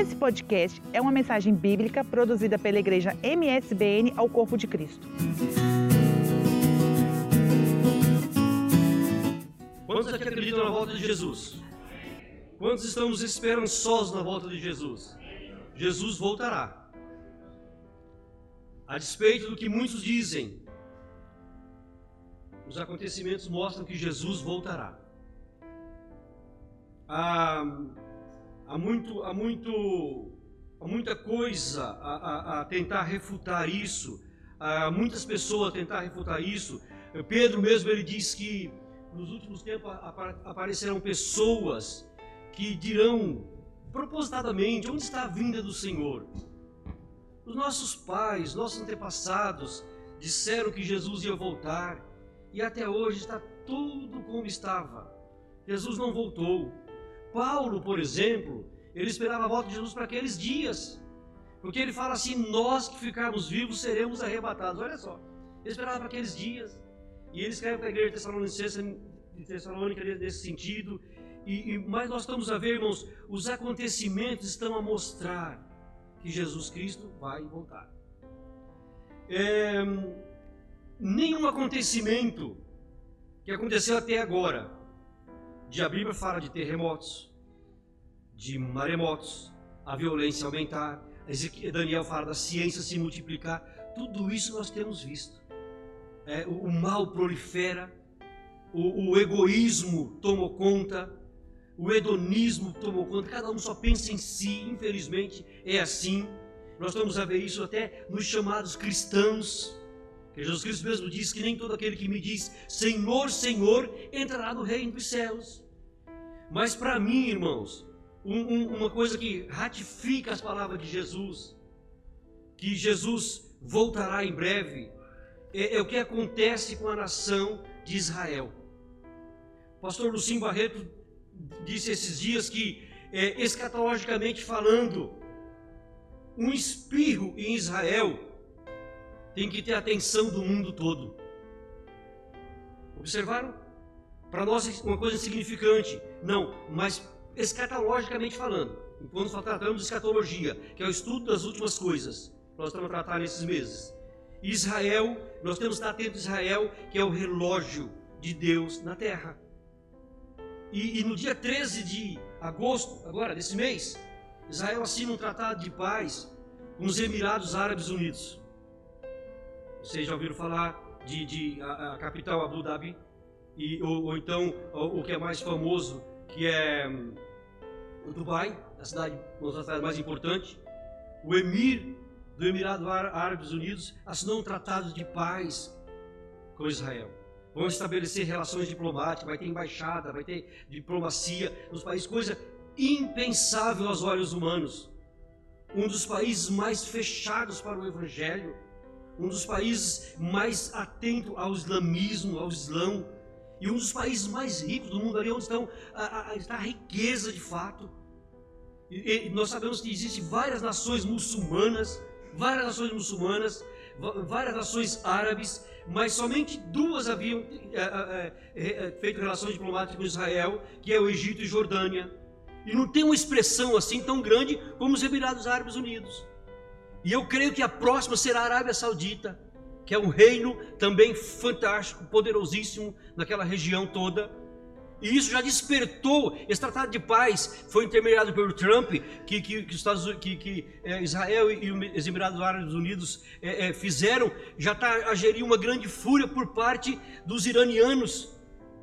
Esse podcast é uma mensagem bíblica produzida pela igreja MSBN ao Corpo de Cristo. Quantos aqui acreditam na volta de Jesus? Quantos estamos esperançosos na volta de Jesus? Jesus voltará. A despeito do que muitos dizem, os acontecimentos mostram que Jesus voltará. Há, há, muito, há, muito, há muita coisa a, a, a tentar refutar isso, há muitas pessoas a tentar refutar isso. Pedro mesmo ele diz que nos últimos tempos aparecerão pessoas que dirão propositadamente onde está a vinda do Senhor. Os nossos pais, nossos antepassados disseram que Jesus ia voltar e até hoje está tudo como estava. Jesus não voltou. Paulo, por exemplo, ele esperava a volta de Jesus para aqueles dias. Porque ele fala assim: nós que ficarmos vivos seremos arrebatados. Olha só, ele esperava para aqueles dias. E ele escreve para a igreja de Tessalônica nesse sentido. E, e, mas nós estamos a ver, irmãos, os acontecimentos estão a mostrar que Jesus Cristo vai voltar. É, nenhum acontecimento que aconteceu até agora, de a Bíblia fala de terremotos, de maremotos, a violência aumentar, Daniel fala da ciência se multiplicar, tudo isso nós temos visto. É, o, o, mal prolifera, o, o egoísmo tomou conta, o hedonismo tomou conta, cada um só pensa em si, infelizmente é assim. Nós estamos a ver isso até nos chamados cristãos, que Jesus Cristo mesmo diz que nem todo aquele que me diz Senhor, Senhor entrará no reino dos céus. Mas para mim, irmãos, um, um, uma coisa que ratifica as palavras de Jesus, que Jesus voltará em breve, é, é o que acontece com a nação de Israel. O pastor Lucinho Barreto disse esses dias que, é, escatologicamente falando, um espirro em Israel tem que ter atenção do mundo todo. Observaram? Para nós uma coisa insignificante. Não, mas escatologicamente falando, enquanto nós tratamos de escatologia, que é o estudo das últimas coisas, nós estamos a tratar nesses meses. Israel, nós temos que estar atento a Israel, que é o relógio de Deus na terra. E, e, no dia 13 de agosto, agora, desse mês, Israel assina um tratado de paz com os Emirados Árabes Unidos. Vocês já ouviram falar de, de a, a, capital Abu Dhabi? E, ou, ou então o, o, que é mais famoso, que é um, o Dubai, a cidade, mais importantes. O emir do Emirado Árabes Unidos assinou um tratado de paz com Israel. Vão estabelecer relações diplomáticas, vai ter embaixada, vai ter diplomacia nos países, coisa impensável aos olhos humanos. Um dos países mais fechados para o evangelho um dos países mais atentos ao islamismo, ao islão, e um dos países mais ricos do mundo, ali onde estão, a, a, está a riqueza de fato. E, e nós sabemos que existem várias nações muçulmanas, várias nações muçulmanas, várias nações árabes, mas somente duas haviam é, é, é, feito relações diplomáticas com Israel, que é o Egito e Jordânia. E não tem uma expressão assim tão grande como os Emirados Árabes Unidos. E eu creio que a próxima será a Arábia Saudita, que é um reino também fantástico, poderosíssimo naquela região toda. E isso já despertou. Esse tratado de paz foi intermediado pelo Trump, que, que, que, Estados, que, que é, Israel e os Emirados Árabes Unidos é, é, fizeram, já está a gerir uma grande fúria por parte dos iranianos,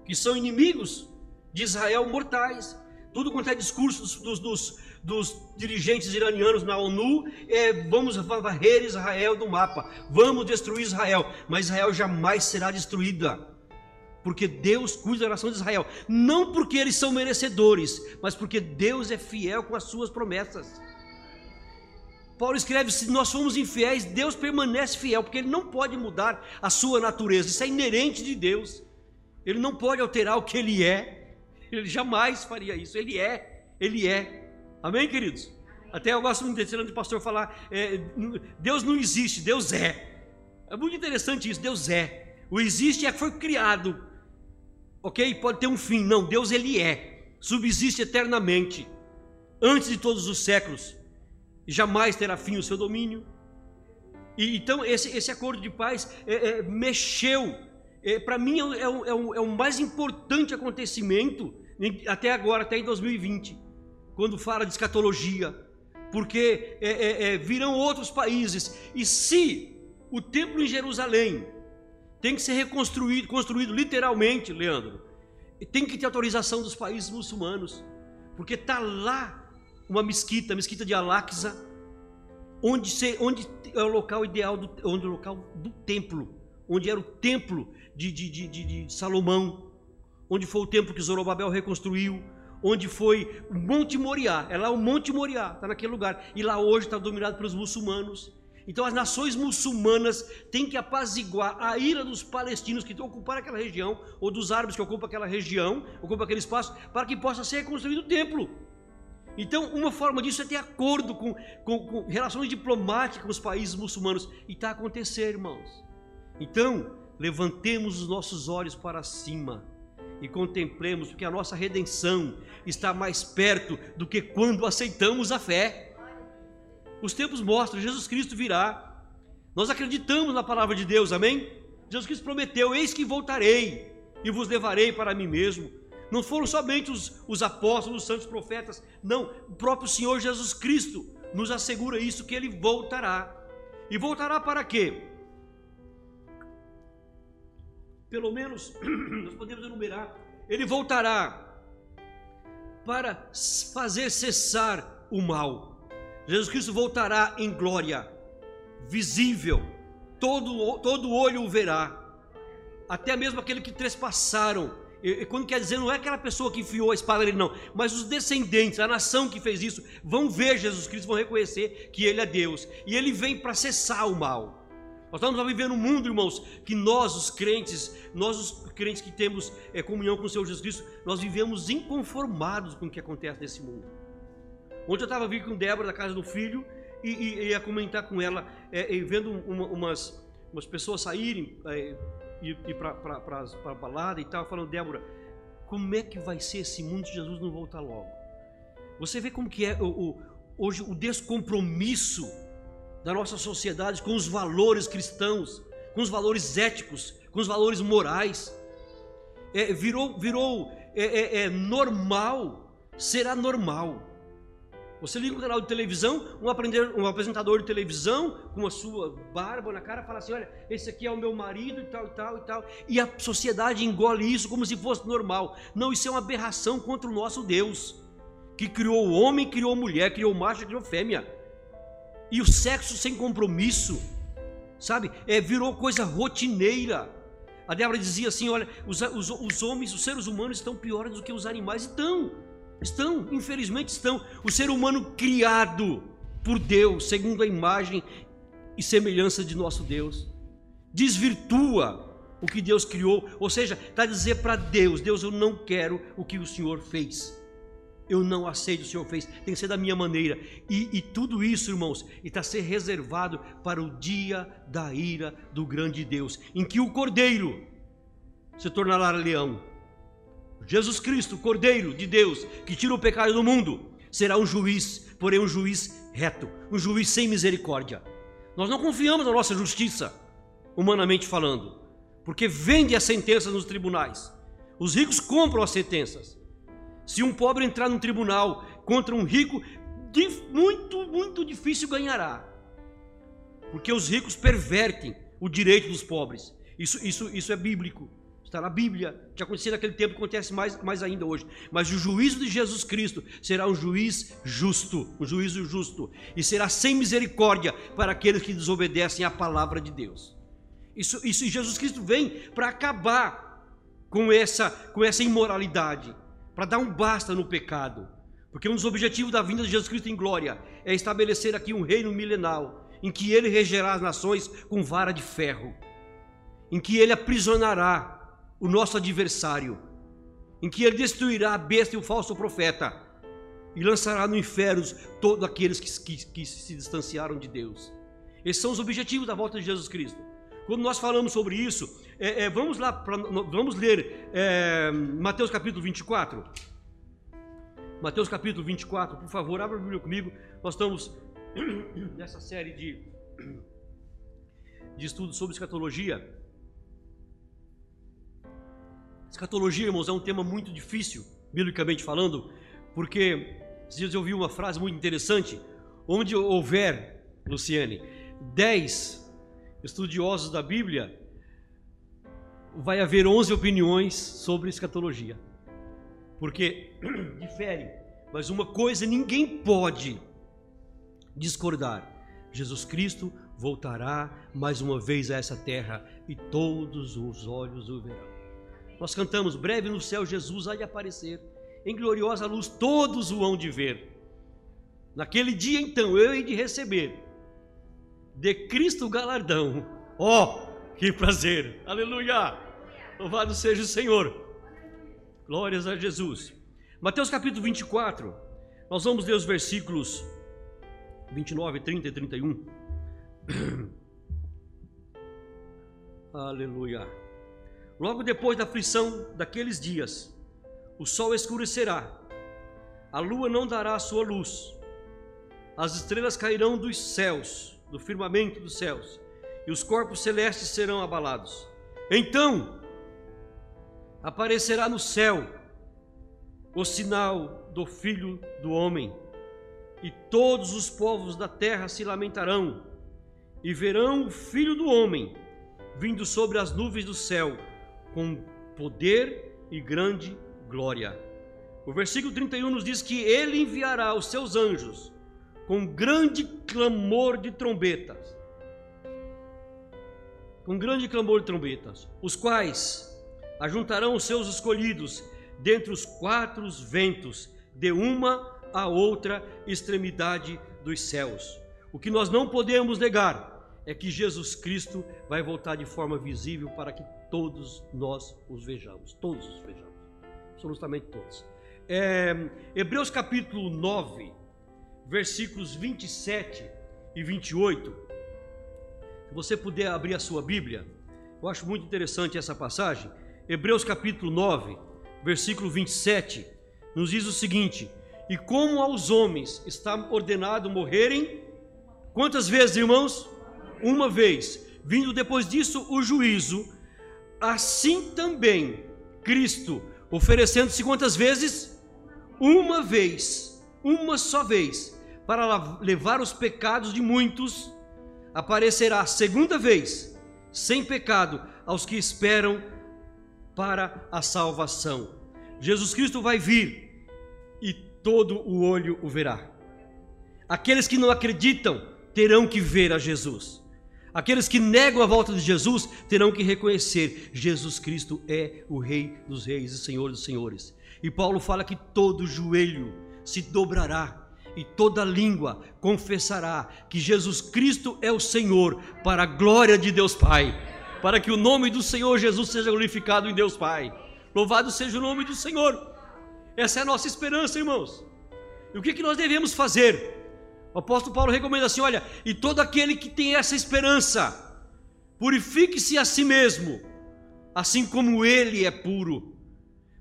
que são inimigos de Israel mortais. Tudo quanto é discurso dos, dos, dos dos dirigentes iranianos na ONU é vamos varrer Israel do mapa, vamos destruir Israel, mas Israel jamais será destruída. Porque Deus cuida da nação de Israel, não porque eles são merecedores, mas porque Deus é fiel com as suas promessas. Paulo escreve: se nós somos infiéis, Deus permanece fiel, porque Ele não pode mudar a sua natureza, isso é inerente de Deus. Ele não pode alterar o que Ele é, Ele jamais faria isso, Ele é, Ele é. Amém, queridos? Até eu gosto muito de pastor falar: é, Deus não existe, Deus é. É muito interessante isso, Deus é. O existe é que foi criado, ok? Pode ter um fim. Não, Deus ele é, subsiste eternamente, antes de todos os séculos. jamais terá fim o seu domínio. E, então, esse, esse acordo de paz é, é, mexeu. É, Para mim, é, é, o, é, o, é o mais importante acontecimento até agora, até em 2020, quando fala de escatologia. Porque é, é, é, virão outros países. E se o templo em Jerusalém tem que ser reconstruído, construído literalmente, Leandro, tem que ter autorização dos países muçulmanos. Porque está lá uma mesquita, a mesquita de Al-Aqsa, onde, onde é o local ideal, do, onde é o local do templo, onde era o templo de, de, de, de Salomão, onde foi o templo que Zorobabel reconstruiu, onde foi o Monte Moriá, é lá o Monte Moriá, está naquele lugar, e lá hoje está dominado pelos muçulmanos. Então as nações muçulmanas têm que apaziguar a ira dos palestinos que ocupar aquela região, ou dos árabes que ocupam aquela região, ocupam aquele espaço, para que possa ser construído o templo. Então, uma forma disso é ter acordo com, com, com relações diplomáticas com os países muçulmanos. E está acontecendo, irmãos. Então, levantemos os nossos olhos para cima e contemplemos, porque a nossa redenção está mais perto do que quando aceitamos a fé. Os tempos mostram, Jesus Cristo virá. Nós acreditamos na palavra de Deus, amém? Jesus Cristo prometeu: Eis que voltarei e vos levarei para mim mesmo. Não foram somente os, os apóstolos, os santos profetas, não, o próprio Senhor Jesus Cristo nos assegura isso, que ele voltará. E voltará para quê? Pelo menos, nós podemos enumerar, ele voltará para fazer cessar o mal. Jesus Cristo voltará em glória, visível, todo, todo olho o verá, até mesmo aquele que trespassaram. E, quando quer dizer, não é aquela pessoa que enfiou a espada nele, não, mas os descendentes, a nação que fez isso, vão ver Jesus Cristo, vão reconhecer que Ele é Deus, e Ele vem para cessar o mal. Nós estamos a viver num mundo, irmãos, que nós, os crentes, nós, os crentes que temos é, comunhão com o Senhor Jesus Cristo, nós vivemos inconformados com o que acontece nesse mundo. Ontem eu estava vindo com Débora da casa do filho e, e, e ia comentar com ela, é, e vendo uma, umas, umas pessoas saírem. É, ir, ir para a balada e tal, falando, Débora, como é que vai ser esse mundo se Jesus não voltar logo? Você vê como que é o, o, hoje o descompromisso da nossa sociedade com os valores cristãos, com os valores éticos, com os valores morais. É, virou virou é, é, é normal, será normal. Você liga um canal de televisão, um, um, apresentador de televisão com a sua barba na cara fala assim: olha, esse aqui é o meu marido e tal e tal e tal. E a sociedade engole isso como se fosse normal. Não, isso é uma aberração contra o nosso Deus, que criou o homem, criou a mulher, criou o macho, criou a fêmea. E o sexo sem compromisso, sabe, é, virou coisa rotineira. A Débora dizia assim: olha, os, os, os homens, os seres humanos estão piores do que os animais. Estão. Estão, infelizmente estão. O ser humano criado por Deus, segundo a imagem e semelhança de nosso Deus, desvirtua o que Deus criou, ou seja, está a dizer para Deus: Deus, eu não quero o que o Senhor fez. Eu não aceito o que o Senhor fez, tem que ser da minha maneira. E, e tudo isso, irmãos, está ser reservado para o dia da ira do grande Deus, em que o cordeiro se tornará leão Jesus Cristo, Cordeiro de Deus, que tira o pecado do mundo, será um juiz, porém um juiz reto, um juiz sem misericórdia. Nós não confiamos na nossa justiça, humanamente falando, porque vende as sentenças nos tribunais. Os ricos compram as sentenças. Se um pobre entrar num tribunal contra um rico, muito, muito difícil ganhará. Porque os ricos pervertem o direito dos pobres. Isso, isso, isso é bíblico. Está na Bíblia, já acontecia naquele tempo, acontece mais, mais ainda hoje. Mas o juízo de Jesus Cristo será um juiz justo, um juízo justo, e será sem misericórdia para aqueles que desobedecem à palavra de Deus. Isso, isso Jesus Cristo vem para acabar com essa, com essa imoralidade, para dar um basta no pecado. Porque um dos objetivos da vinda de Jesus Cristo em glória é estabelecer aqui um reino milenal, em que ele regerá as nações com vara de ferro, em que ele aprisionará o nosso adversário, em que ele destruirá a besta e o falso profeta, e lançará no inferno todos aqueles que, que, que se distanciaram de Deus. Esses são os objetivos da volta de Jesus Cristo. Quando nós falamos sobre isso, é, é, vamos lá, pra, vamos ler é, Mateus capítulo 24. Mateus capítulo 24, por favor, abra a Bíblia comigo. Nós estamos nessa série de, de estudos sobre escatologia. Escatologia, irmãos, é um tema muito difícil, biblicamente falando, porque esses dias eu ouvi uma frase muito interessante, onde houver, Luciane, dez estudiosos da Bíblia, vai haver 11 opiniões sobre escatologia. Porque difere, mas uma coisa ninguém pode discordar: Jesus Cristo voltará mais uma vez a essa terra e todos os olhos o verão. Nós cantamos: breve no céu Jesus há de aparecer, em gloriosa luz todos o hão de ver. Naquele dia então eu hei de receber de Cristo galardão. Ó, oh, que prazer! Aleluia! Louvado seja o Senhor. Glórias a Jesus. Mateus capítulo 24. Nós vamos ler os versículos 29, 30 e 31. Aleluia. Logo depois da aflição daqueles dias, o sol escurecerá, a lua não dará sua luz, as estrelas cairão dos céus, do firmamento dos céus, e os corpos celestes serão abalados. Então aparecerá no céu o sinal do Filho do Homem, e todos os povos da terra se lamentarão, e verão o Filho do Homem vindo sobre as nuvens do céu, com poder e grande glória. O versículo 31 nos diz que ele enviará os seus anjos com grande clamor de trombetas. Com grande clamor de trombetas, os quais ajuntarão os seus escolhidos dentre os quatro ventos, de uma a outra extremidade dos céus. O que nós não podemos negar é que Jesus Cristo vai voltar de forma visível para que todos nós os vejamos, todos os vejamos, absolutamente todos. É, Hebreus capítulo 9, versículos 27 e 28. Se você puder abrir a sua Bíblia, eu acho muito interessante essa passagem. Hebreus capítulo 9, versículo 27, nos diz o seguinte: E como aos homens está ordenado morrerem, quantas vezes, irmãos? Uma vez. Vindo depois disso o juízo, assim também Cristo, oferecendo-se quantas vezes? Uma vez, uma só vez, para levar os pecados de muitos, aparecerá segunda vez, sem pecado, aos que esperam para a salvação. Jesus Cristo vai vir e todo o olho o verá. Aqueles que não acreditam terão que ver a Jesus. Aqueles que negam a volta de Jesus terão que reconhecer: Jesus Cristo é o Rei dos Reis e Senhor dos Senhores. E Paulo fala que todo joelho se dobrará e toda língua confessará que Jesus Cristo é o Senhor, para a glória de Deus Pai, para que o nome do Senhor Jesus seja glorificado em Deus Pai. Louvado seja o nome do Senhor. Essa é a nossa esperança, irmãos. E o que, que nós devemos fazer? O apóstolo Paulo recomenda assim: olha, e todo aquele que tem essa esperança, purifique-se a si mesmo, assim como ele é puro.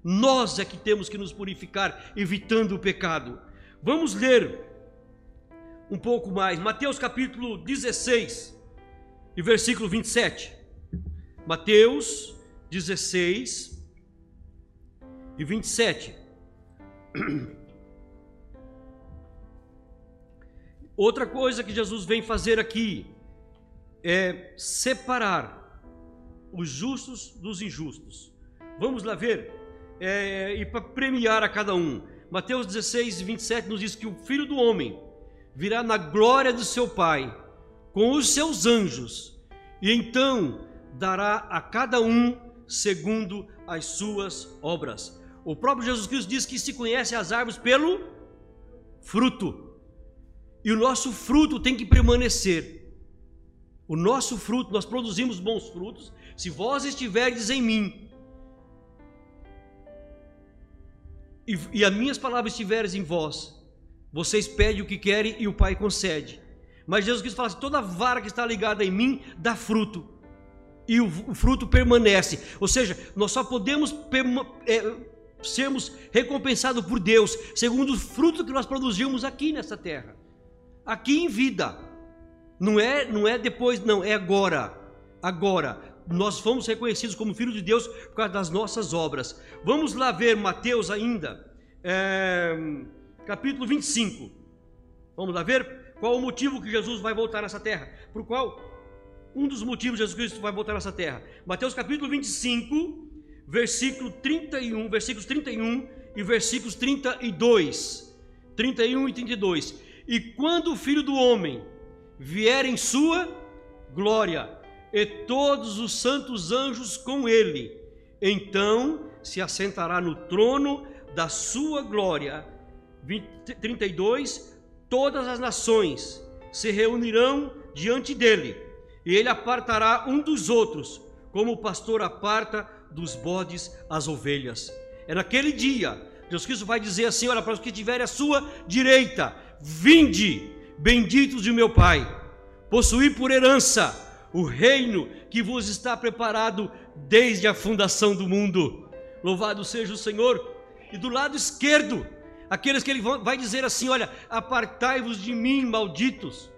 Nós é que temos que nos purificar, evitando o pecado. Vamos ler um pouco mais, Mateus capítulo 16 e versículo 27. Mateus 16 e 27. Outra coisa que Jesus vem fazer aqui é separar os justos dos injustos. Vamos lá ver, é, e para premiar a cada um. Mateus 16, 27 nos diz que o filho do homem virá na glória do seu Pai com os seus anjos, e então dará a cada um segundo as suas obras. O próprio Jesus Cristo diz que se conhece as árvores pelo fruto. E o nosso fruto tem que permanecer. O nosso fruto, nós produzimos bons frutos, se vós estiverdes em mim e, e as minhas palavras estiverem em vós, vocês pedem o que querem e o Pai concede. Mas Jesus Cristo fala assim: toda vara que está ligada em mim dá fruto, e o, o fruto permanece. Ou seja, nós só podemos é, sermos recompensados por Deus segundo o fruto que nós produzimos aqui nessa terra. aqui em vida. Não é, não é depois, não, é agora. Agora, nós fomos reconhecidos como filhos de Deus por causa das nossas obras. Vamos lá ver Mateus ainda, é, capítulo 25. Vamos lá ver qual o motivo que Jesus vai voltar nessa terra. Por qual? Um dos motivos Jesus Cristo vai voltar nessa terra. Mateus capítulo 25, versículo 31, versículos 31 e versículos 32. 31 e 32. E quando o Filho do Homem vier em sua glória, e todos os santos anjos com ele, então se assentará no trono da sua glória. 20, 32. Todas as nações se reunirão diante dele, e ele apartará um dos outros, como o pastor aparta dos bodes as ovelhas. É naquele dia, Deus Cristo vai dizer assim: olha, para os que tiverem a sua direita, vinde, benditos de meu Pai, possuí por herança o reino que vos está preparado desde a fundação do mundo. Louvado seja o Senhor. E do lado esquerdo, aqueles que ele vai dizer assim: olha, apartai-vos de mim, malditos.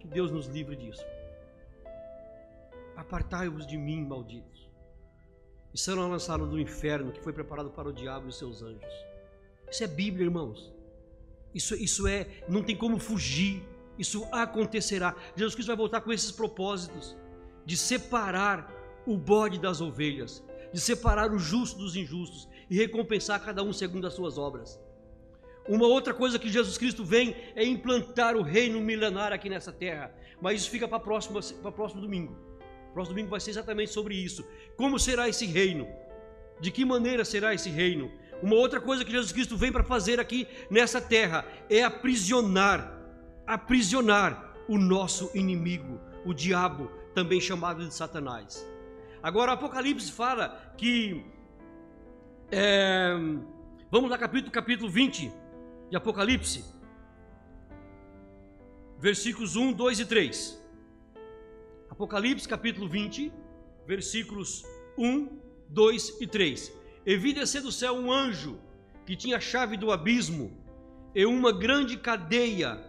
Que Deus nos livre disso. Apartai-vos de mim, malditos. E serão lançados do inferno que foi preparado para o diabo e seus anjos. Isso é Bíblia, irmãos. Isso, isso é, não tem como fugir. Isso acontecerá. Jesus Cristo vai voltar com esses propósitos de separar o bode das ovelhas, de separar o justo dos injustos e recompensar cada um segundo as suas obras. Uma outra coisa que Jesus Cristo vem é implantar o reino milenar aqui nessa terra, mas isso fica para próximo, para próximo domingo. O próximo domingo vai ser exatamente sobre isso. Como será esse reino? De que maneira será esse reino? Uma outra coisa que Jesus Cristo vem para fazer aqui nessa terra é aprisionar aprisionar o nosso inimigo, o diabo, também chamado de Satanás. Agora, Apocalipse fala que. É, vamos lá, capítulo, capítulo 20 de Apocalipse, versículos 1, 2 e 3. Apocalipse, capítulo 20, versículos 1, 2 e 3. E vi descer do céu um anjo que tinha a chave do abismo e uma grande cadeia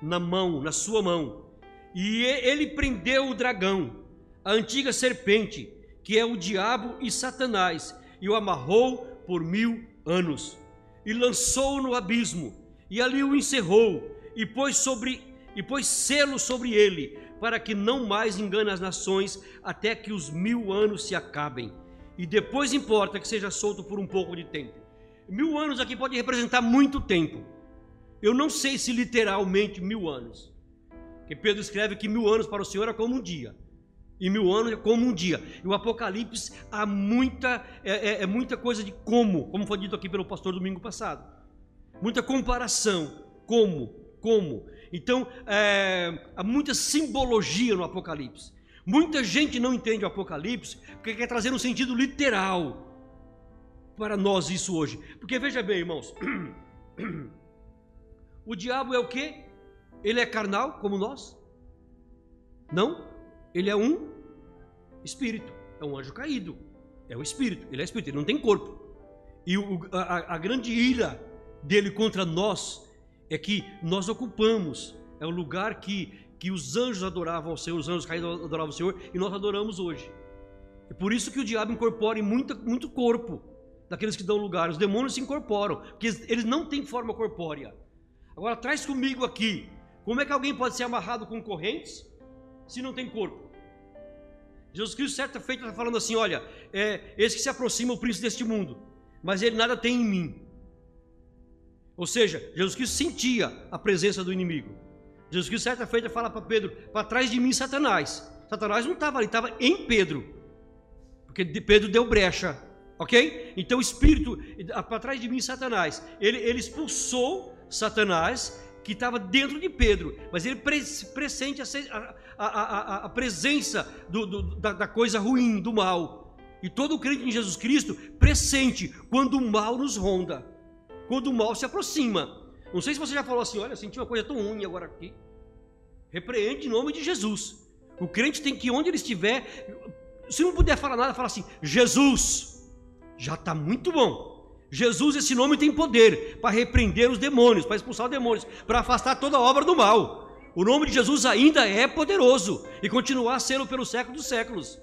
na mão, na sua mão. E ele prendeu o dragão, a antiga serpente, que é o diabo e Satanás, e o amarrou por mil anos. E lançou-o no abismo, e ali o encerrou, e pôs sobre e pôs selo sobre ele, para que não mais engane as nações, até que os mil anos se acabem. E depois importa que seja solto por um pouco de tempo. Mil anos aqui pode representar muito tempo. Eu não sei se literalmente mil anos. Que Pedro escreve que mil anos para o Senhor é como um dia. E mil anos é como um dia. E o Apocalipse há muita, é, é, é muita coisa de como, como foi dito aqui pelo pastor domingo passado. Muita comparação. Como, como. Então, é, há muita simbologia no Apocalipse. Muita gente não entende o Apocalipse porque quer trazer um sentido literal para nós isso hoje. Porque veja bem, irmãos. O diabo é o que? Ele é carnal como nós? Não. Ele é um espírito. É um anjo caído. É o espírito. Ele é espírito. Ele não tem corpo. E o, a, a grande ira dele contra nós é que nós ocupamos. É o lugar que, que os anjos adoravam ao Senhor, os anjos caídos adoravam ao Senhor, e nós adoramos hoje. É por isso que o diabo incorpora em muito, muito corpo daqueles que dão lugar. Os demônios se incorporam, porque eles não têm forma corpórea. Agora traz comigo aqui. Como é que alguém pode ser amarrado com correntes se não tem corpo? Jesus Cristo, certa feita, está falando assim: olha, é esse que se aproxima o príncipe deste mundo, mas ele nada tem em mim. Ou seja, Jesus Cristo sentia a presença do inimigo. Jesus Cristo, certa feita, fala para Pedro: para trás de mim, Satanás. Satanás não estava ali, estava em Pedro, porque Pedro deu brecha, ok? Então o Espírito, para trás de mim, Satanás, ele, ele expulsou Satanás que estava dentro de Pedro, mas ele pressente a, a, a, a presença do, do, da, da coisa ruim, do mal. E todo crente em Jesus Cristo pressente quando o mal nos ronda, quando o mal se aproxima. Não sei se você já falou assim: olha, senti uma coisa tão ruim agora aqui. Repreende em nome de Jesus. O crente tem que, onde ele estiver, se não puder falar nada, fala assim: Jesus, já está muito bom. Jesus, esse nome tem poder para repreender os demônios, para expulsar os demônios, para afastar toda obra do mal. O nome de Jesus ainda é poderoso e continuar sendo pelo século dos séculos.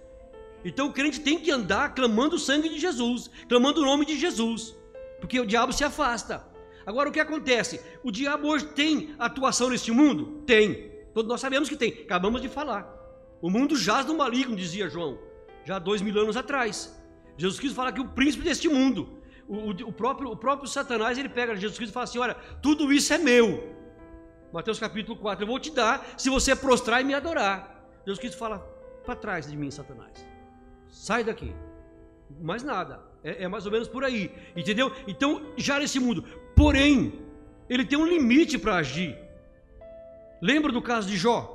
Então o crente tem que andar clamando o sangue de Jesus, clamando o nome de Jesus, porque o diabo se afasta. Agora o que acontece? O diabo hoje tem atuação neste mundo? Tem. Todos nós sabemos que tem. Acabamos de falar. O mundo jaz do maligno, dizia João, já dois mil anos atrás. Jesus quis falar que o príncipe deste mundo, o, o, próprio, o próprio Satanás, ele pega Jesus Cristo e fala assim: Olha, tudo isso é meu. Mateus capítulo 4, eu vou te dar se você prostrar e me adorar. Jesus Cristo fala: Para trás de mim, Satanás. Sai daqui. Mais nada. É, é mais ou menos por aí. Entendeu? Então, já nesse mundo. Porém, ele tem um limite para agir. Lembra do caso de Jó?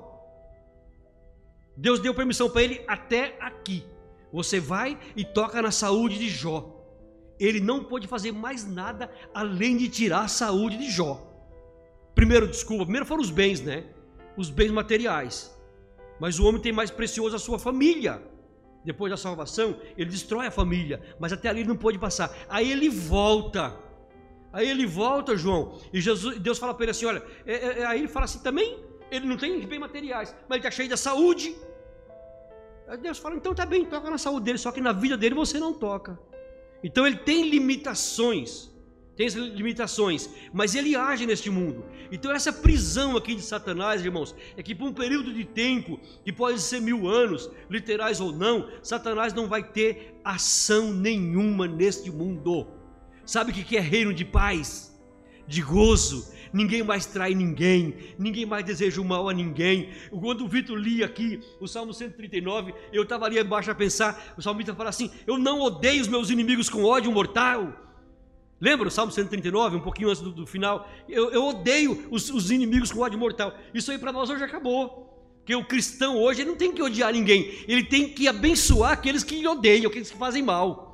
Deus deu permissão para ele até aqui. Você vai e toca na saúde de Jó. Ele não pôde fazer mais nada além de tirar a saúde de Jó. Primeiro, desculpa, primeiro foram os bens, né? Os bens materiais. Mas o homem tem mais precioso a sua família. Depois da salvação, ele destrói a família, mas até ali ele não pôde passar. Aí ele volta. Aí ele volta, João, e Jesus, Deus fala para ele assim: olha, é, é, é, aí ele fala assim também, ele não tem bens materiais, mas ele está cheio da saúde. Aí Deus fala: então tá bem, toca na saúde dele, só que na vida dele você não toca. Então ele tem limitações, tem limitações, mas ele age neste mundo. Então essa prisão aqui de Satanás, irmãos, é que por um período de tempo, que pode ser mil anos, literais ou não, Satanás não vai ter ação nenhuma neste mundo. Sabe o que é reino de paz, de gozo, ninguém mais trai ninguém, ninguém mais deseja o mal a ninguém. Quando o Vitor lia aqui o Salmo 139, eu estava ali embaixo a pensar, o salmista fala assim: Eu não odeio os meus inimigos com ódio mortal. Lembra o Salmo 139, um pouquinho antes do, do final? Eu, eu odeio os, os, inimigos com ódio mortal. Isso aí para nós hoje acabou. Porque o cristão hoje não tem que odiar ninguém, ele tem que abençoar aqueles que odeiam, aqueles que fazem mal.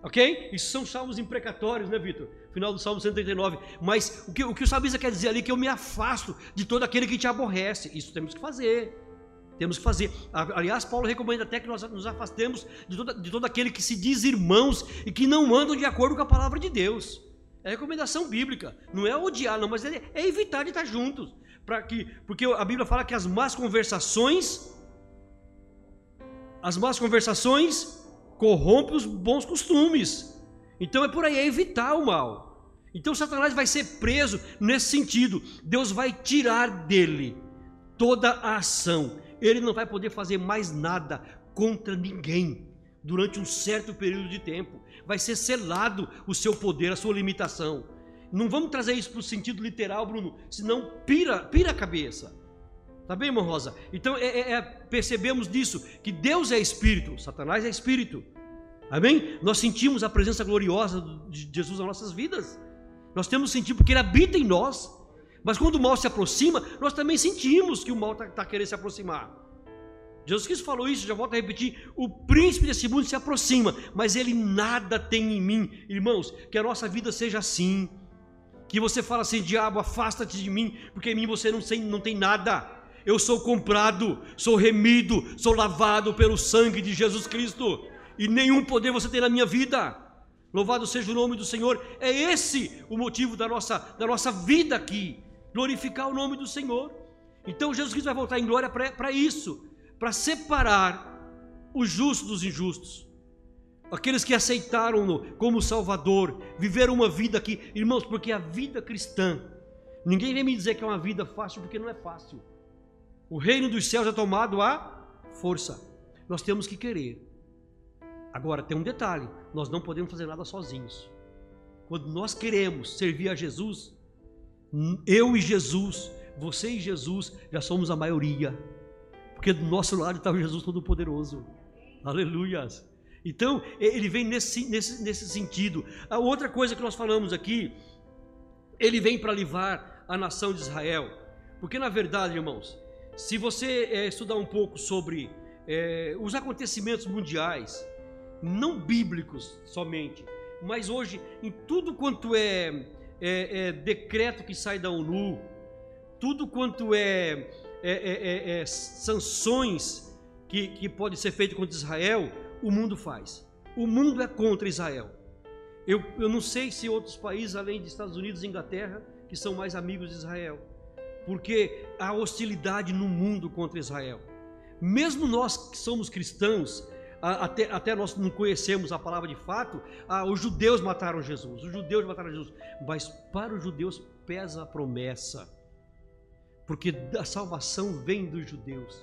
Ok? Isso são salmos imprecatórios, né, Vitor? Final do Salmo 139. Mas o que, o que o salmista quer dizer ali é que eu me afasto de todo aquele que te aborrece. Isso temos que fazer. Temos que fazer. Aliás, Paulo recomenda até que nós nos afastemos de, de todo aquele que se diz irmãos e que não andam de acordo com a palavra de Deus. É recomendação bíblica. Não é odiar, não, mas é, é evitar de estar juntos. Para que, porque a Bíblia fala que as más conversações, as más conversações corrompe os bons costumes. Então é por aí, é evitar o mal. Então Satanás vai ser preso nesse sentido. Deus vai tirar dele toda a ação. Ele não vai poder fazer mais nada contra ninguém durante um certo período de tempo. Vai ser selado o seu poder, a sua limitação. Não vamos trazer isso para o sentido literal, Bruno, senão pira, pira a cabeça. Tá bem, irmão Rosa? Então é, é, é, percebemos disso, que Deus é Espírito, Satanás é Espírito. Amém? Nós sentimos a presença gloriosa de Jesus nas nossas vidas. Nós temos sentido porque Ele habita em nós. Mas quando o mal se aproxima, nós também sentimos que o mal está tá querendo se aproximar. Jesus Cristo falou isso, já volto a repetir: o príncipe desse mundo se aproxima, mas ele nada tem em mim. Irmãos, que a nossa vida seja assim. Que você fala assim: diabo, afasta-te de mim, porque em mim você não tem, não tem nada eu sou comprado, sou remido, sou lavado pelo sangue de Jesus Cristo, e nenhum poder você tem na minha vida. Louvado seja o nome do Senhor. É esse o motivo da nossa, da nossa vida aqui, glorificar o nome do Senhor. Então Jesus Cristo vai voltar em glória para isso, para separar os justos dos injustos. Aqueles que aceitaram-no como Salvador, viveram uma vida aqui, irmãos, porque a vida cristã, ninguém vem me dizer que é uma vida fácil, porque não é fácil. O reino dos céus é tomado à força. Nós temos que querer. Agora, tem um detalhe: nós não podemos fazer nada sozinhos. Quando nós queremos servir a Jesus, eu e Jesus, você e Jesus, já somos a maioria. Porque do nosso lado está o Jesus Todo-Poderoso. Aleluias. Então, ele vem nesse, nesse, nesse sentido. A outra coisa que nós falamos aqui, ele vem para livrar a nação de Israel. Porque, na verdade, irmãos, se você é, estudar um pouco sobre é, os acontecimentos mundiais, não bíblicos somente, mas hoje em tudo quanto é, é, é decreto que sai da ONU, tudo quanto é, é, é sanções que, que pode ser feito contra Israel, o mundo faz. O mundo é contra Israel. Eu, eu não sei se outros países, além dos Estados Unidos e Inglaterra, que são mais amigos de Israel, porque há hostilidade no mundo contra Israel. Mesmo nós que somos cristãos, até, até nós não conhecemos a palavra de fato, ah, os judeus mataram Jesus, os judeus mataram Jesus, mas para os judeus pesa a promessa, porque a salvação vem dos judeus.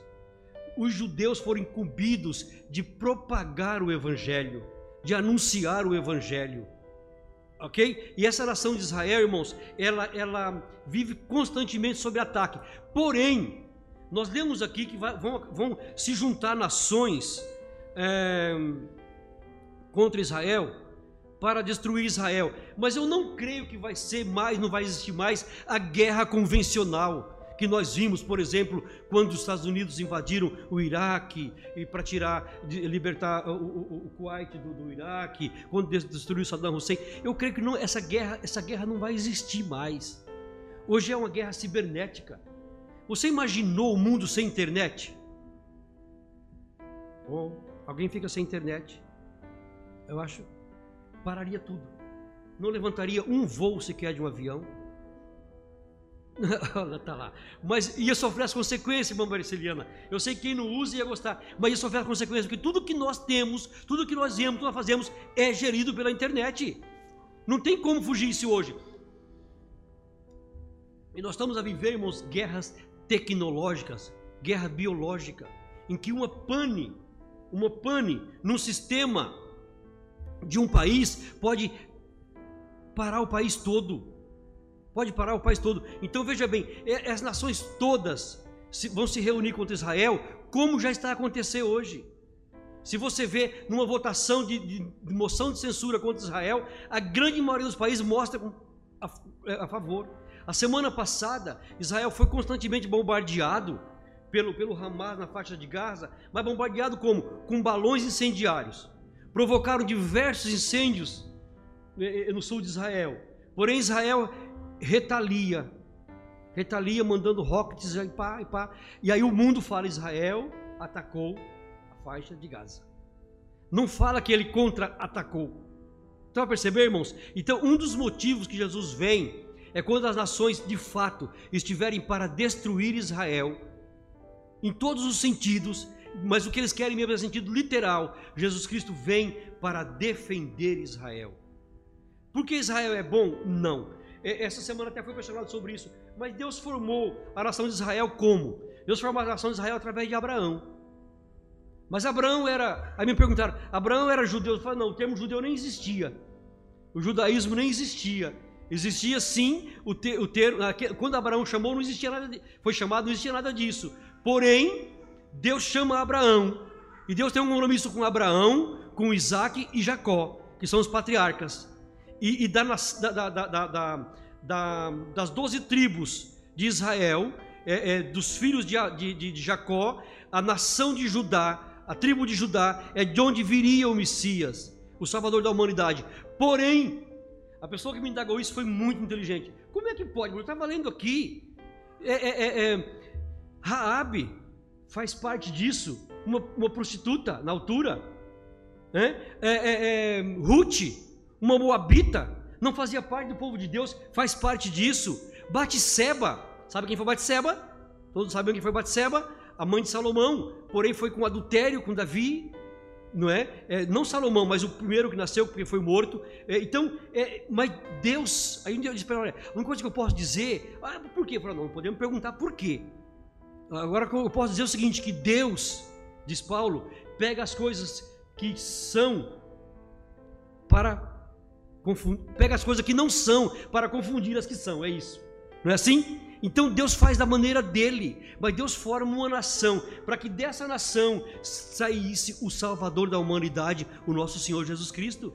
Os judeus foram incumbidos de propagar o evangelho, de anunciar o evangelho ok? E essa nação de Israel, irmãos, ela, ela vive constantemente sob ataque. Porém, nós lemos aqui que vão, vão, se juntar nações é, contra Israel para destruir Israel. Mas eu não creio que vai ser mais, não vai existir mais a guerra convencional que nós vimos, por exemplo, quando os Estados Unidos invadiram o Iraque e para tirar, libertar o, o, o Kuwait do, do, Iraque, quando destruiu Saddam Hussein, eu creio que não, essa guerra, essa guerra não vai existir mais. Hoje é uma guerra cibernética. Você imaginou o mundo sem internet? Ou alguém fica sem internet? Eu acho pararia tudo. Não levantaria um voo sequer de um avião Olha, tá lá. Mas ia sofrer as consequências, irmã Mariceliana. Eu sei que quem não usa ia gostar, mas ia sofrer as consequências, porque tudo que nós temos, tudo que nós vemos, tudo que nós fazemos é gerido pela internet. Não tem como fugir isso hoje. E nós estamos a viver, irmãos, guerras tecnológicas, guerra biológica, em que uma pane, uma pane num sistema de um país pode parar o país todo pode parar o país todo. Então veja bem, as nações todas vão se reunir contra Israel, como já está acontecendo hoje. Se você vê numa votação de, de, de, moção de censura contra Israel, a grande maioria dos países mostra a, a favor. A semana passada, Israel foi constantemente bombardeado pelo, pelo Hamas na faixa de Gaza, mas bombardeado como? Com balões incendiários. Provocaram diversos incêndios eh, eh, no sul de Israel. Porém, Israel retalia, retalia mandando rockets e pá, e pá. E aí o mundo fala: Israel atacou a faixa de Gaza. Não fala que ele contra-atacou. Então, a perceber, irmãos? Então, um dos motivos que Jesus vem é quando as nações de fato estiverem para destruir Israel, em todos os sentidos, mas o que eles querem mesmo é sentido literal. Jesus Cristo vem para defender Israel. Porque Israel é bom? Não. Essa semana até foi questionado sobre isso. Mas Deus formou a nação de Israel como? Deus formou a nação de Israel através de Abraão. Mas Abraão era. Aí me perguntaram: Abraão era judeu? Eu falei: não, o termo judeu nem existia. O judaísmo nem existia. Existia sim o, ter, o termo. Quando Abraão chamou, não existia nada. Foi chamado, não existia nada disso. Porém, Deus chama Abraão. E Deus tem um compromisso com Abraão, com Isaac e Jacó, que são os patriarcas e, e da, da, da, das doze tribos de Israel, é, é, dos filhos de, de, de Jacó, a nação de Judá, a tribo de Judá, é de onde viria o Messias, o Salvador da humanidade. Porém, a pessoa que me indagou isso foi muito inteligente. Como é que pode? Eu estava lendo aqui. É, é, é, é, Raabe faz parte disso, uma, uma prostituta na altura. É, é, é, Ruth uma moabita, não fazia parte do povo de Deus, faz parte disso. Batseba, sabe quem foi Batseba? Todos sabem quem foi Batseba? A mãe de Salomão, porém foi com adultério com Davi, não é? é? não Salomão, mas o primeiro que nasceu, porque foi morto. É, então, é, mas Deus, aí eu disse para olha, uma coisa que eu posso dizer, ah, por quê? Falei, não, podemos perguntar por quê. Agora eu posso dizer o seguinte, que Deus, diz Paulo, pega as coisas que são para pega as coisas que não são para confundir as que são, é isso. Não é assim? Então Deus faz da maneira dele, mas Deus forma uma nação, para que dessa nação saísse o Salvador da humanidade, o nosso Senhor Jesus Cristo,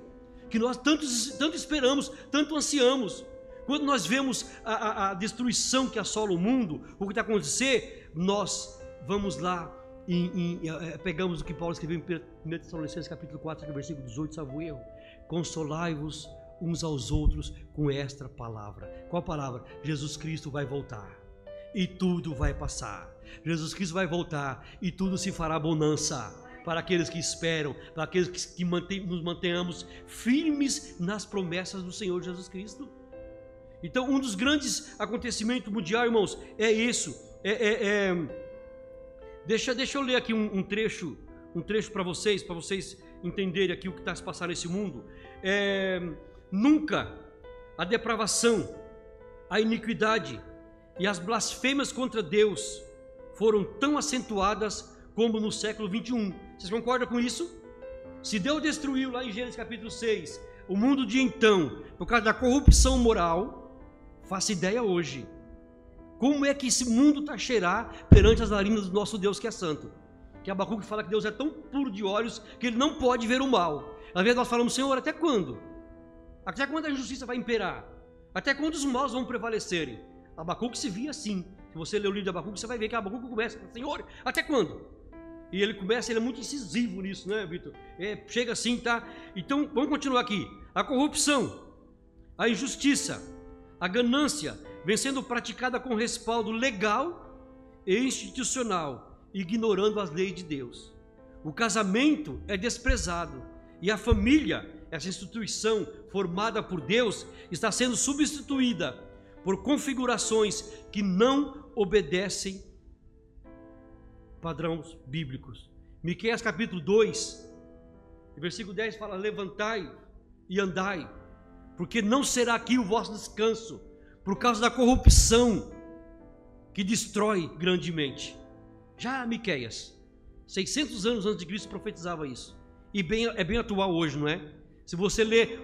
que nós tanto, tanto esperamos, tanto ansiamos. Quando nós vemos a, a, a destruição que assola o mundo, o que está acontecendo, nós vamos lá e, e, e, pegamos o que Paulo escreveu em 1 Tessalonicenses capítulo 4, versículo 18, salvo erro. Consolai-vos uns aos outros com esta palavra. Qual palavra? Jesus Cristo vai voltar e tudo vai passar. Jesus Cristo vai voltar e tudo se fará bonança. para aqueles que esperam, para aqueles que, que mantém, nos mantenhamos firmes nas promessas do Senhor Jesus Cristo. Então, um dos grandes acontecimentos mundial, irmãos, é isso. É, é, é... Deixa, deixa eu ler aqui um, um trecho, um trecho para vocês, para vocês entenderem aqui o que está se passando nesse mundo. É... Nunca a depravação, a iniquidade e as blasfêmias contra Deus foram tão acentuadas como no século 21. Vocês concordam com isso? Se Deus destruiu lá em Gênesis capítulo 6 o mundo de então, por causa da corrupção moral, faça ideia hoje. Como é que esse mundo está cheirar perante as narinas do nosso Deus que é santo? Que Abacuque fala que Deus é tão puro de olhos que ele não pode ver o mal. Às vezes nós falamos, Senhor, até quando? Até quando a injustiça vai imperar? Até quando os maus vão prevalecerem? Abacuque se via assim. Se você ler o livro de Abacuque, você vai ver que Abacuque começa, Senhor, até quando? E ele começa, ele é muito incisivo nisso, né, Vitor? É, chega assim, tá? Então, vamos continuar aqui. A corrupção, a injustiça, a ganância, vem sendo praticada com respaldo legal e institucional, ignorando as leis de Deus. O casamento é desprezado e a família, essa instituição formada por Deus, está sendo substituída por configurações que não obedecem padrões bíblicos. Miqueias capítulo 2, versículo 10 fala: Levantai e andai, porque não será aqui o vosso descanso, por causa da corrupção que destrói grandemente. Já Miqueias, 600 anos antes de Cristo profetizava isso. E bem, é bem atual hoje, não é? Se você lê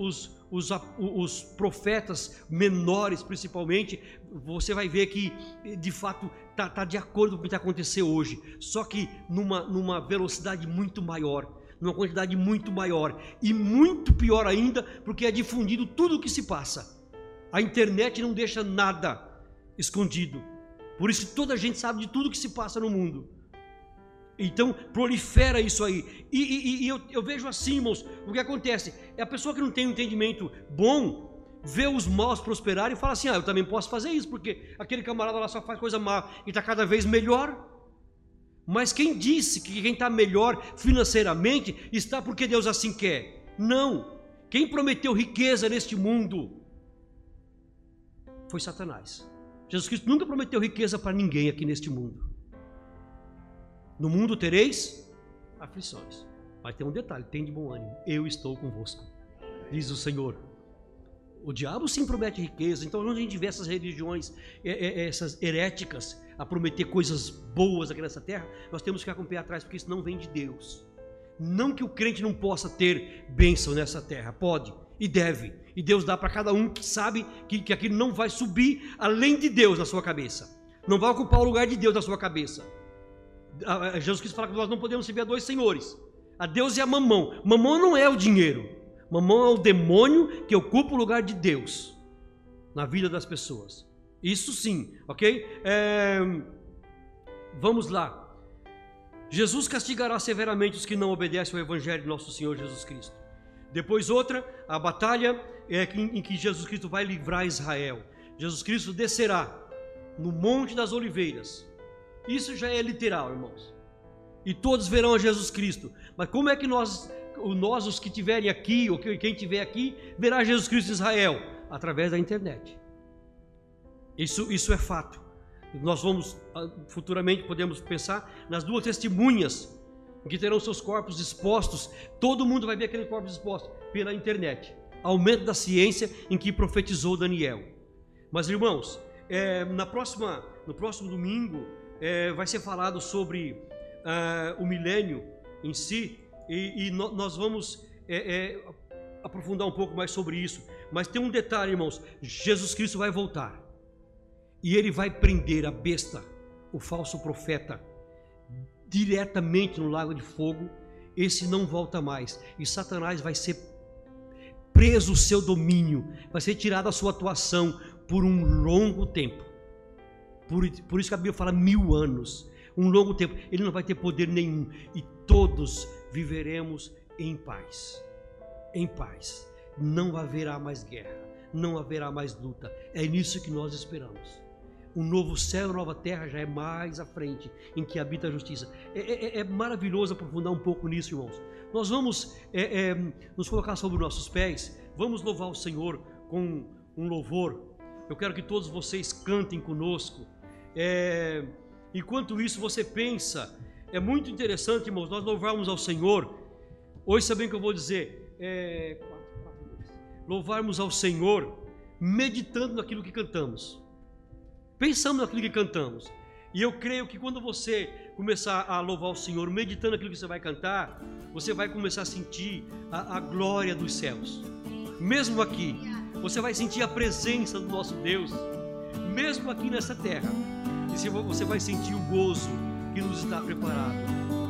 os, os, os profetas menores, principalmente, você vai ver que de fato está tá de acordo com o que está acontecendo hoje, só que numa, numa velocidade muito maior, numa quantidade muito maior, e muito pior ainda, porque é difundido tudo o que se passa. A internet não deixa nada escondido. Por isso toda a gente sabe de tudo que se passa no mundo. Então prolifera isso aí. E, e, e eu, eu, vejo assim, irmãos, o que acontece? É a pessoa que não tem um entendimento bom, vê os maus prosperarem e fala assim: ah, eu também posso fazer isso, porque aquele camarada lá só faz coisa má e está cada vez melhor. Mas quem disse que quem está melhor financeiramente está porque Deus assim quer? Não. Quem prometeu riqueza neste mundo foi Satanás. Jesus Cristo nunca prometeu riqueza para ninguém aqui neste mundo. No mundo tereis aflições. Mas tem um detalhe: tem de bom ânimo. Eu estou convosco, diz o Senhor. O diabo sim promete riqueza. Então, onde a gente vê essas religiões, é, é, é, essas heréticas, a prometer coisas boas aqui nessa terra, nós temos que pé atrás, porque isso não vem de Deus. Não que o crente não possa ter bênção nessa terra, pode e deve. E Deus dá para cada um que sabe que, que aquilo não vai subir além de Deus na sua cabeça. Não vai ocupar o lugar de Deus na sua cabeça. Jesus Cristo fala que nós não podemos servir a dois senhores, a Deus e a mamão. Mamão não é o dinheiro, mamão é o demônio que ocupa o lugar de Deus na vida das pessoas. Isso sim, ok? É... Vamos lá. Jesus castigará severamente os que não obedecem ao Evangelho de nosso Senhor Jesus Cristo. Depois, outra, a batalha é em que Jesus Cristo vai livrar Israel. Jesus Cristo descerá no Monte das Oliveiras isso já é literal, irmãos. E todos verão a Jesus Cristo. Mas como é que nós, nós os que estiverem aqui, ou quem estiver aqui, verá Jesus Cristo em Israel? Através da internet. Isso, isso é fato. Nós vamos, ah, futuramente, podemos pensar nas duas testemunhas que terão seus corpos expostos. Todo mundo vai ver aquele corpo exposto pela internet. Aumento da ciência em que profetizou Daniel. Mas, irmãos, é, na próxima, no próximo domingo, é, vai ser falado sobre uh, o milênio em si, e, e no, nós vamos é, é, aprofundar um pouco mais sobre isso. Mas tem um detalhe, irmãos: Jesus Cristo vai voltar, e ele vai prender a besta, o falso profeta, diretamente no lago de fogo. Esse não volta mais, e Satanás vai ser preso o seu domínio, vai ser tirada a sua atuação por um longo tempo. Por, por isso que a Bíblia fala mil anos, um longo tempo. Ele não vai ter poder nenhum e todos viveremos em paz. Em paz. Não haverá mais guerra, não haverá mais luta. É nisso que nós esperamos. Um novo céu e nova terra já é mais à frente, em que habita a justiça. É, é, é maravilhoso aprofundar um pouco nisso, irmãos. Nós vamos é, é, nos colocar sobre os nossos pés, vamos louvar o Senhor com um louvor. Eu quero que todos vocês cantem conosco. É, enquanto isso, você pensa, é muito interessante, irmãos, nós louvarmos ao Senhor. Hoje, sabem o que eu vou dizer? É, louvarmos ao Senhor meditando naquilo que cantamos pensando naquilo que cantamos. E eu creio que quando você começar a louvar o Senhor, meditando naquilo que você vai cantar, você vai começar a sentir a, a glória dos céus. Mesmo aqui, você vai sentir a presença do nosso Deus, mesmo aqui nessa terra. E você vai sentir o gozo que nos está preparado.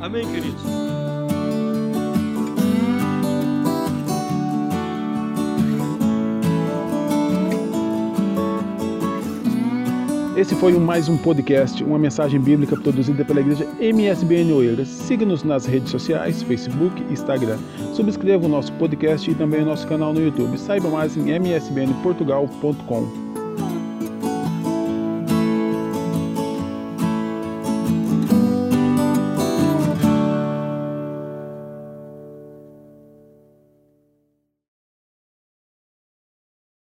Amém, queridos? Esse foi mais um podcast, uma mensagem bíblica produzida pela igreja MSBN Oeiras. Siga-nos nas redes sociais, Facebook e Instagram. Subscreva o nosso podcast e também o nosso canal no YouTube. Saiba mais em msbnportugal.com.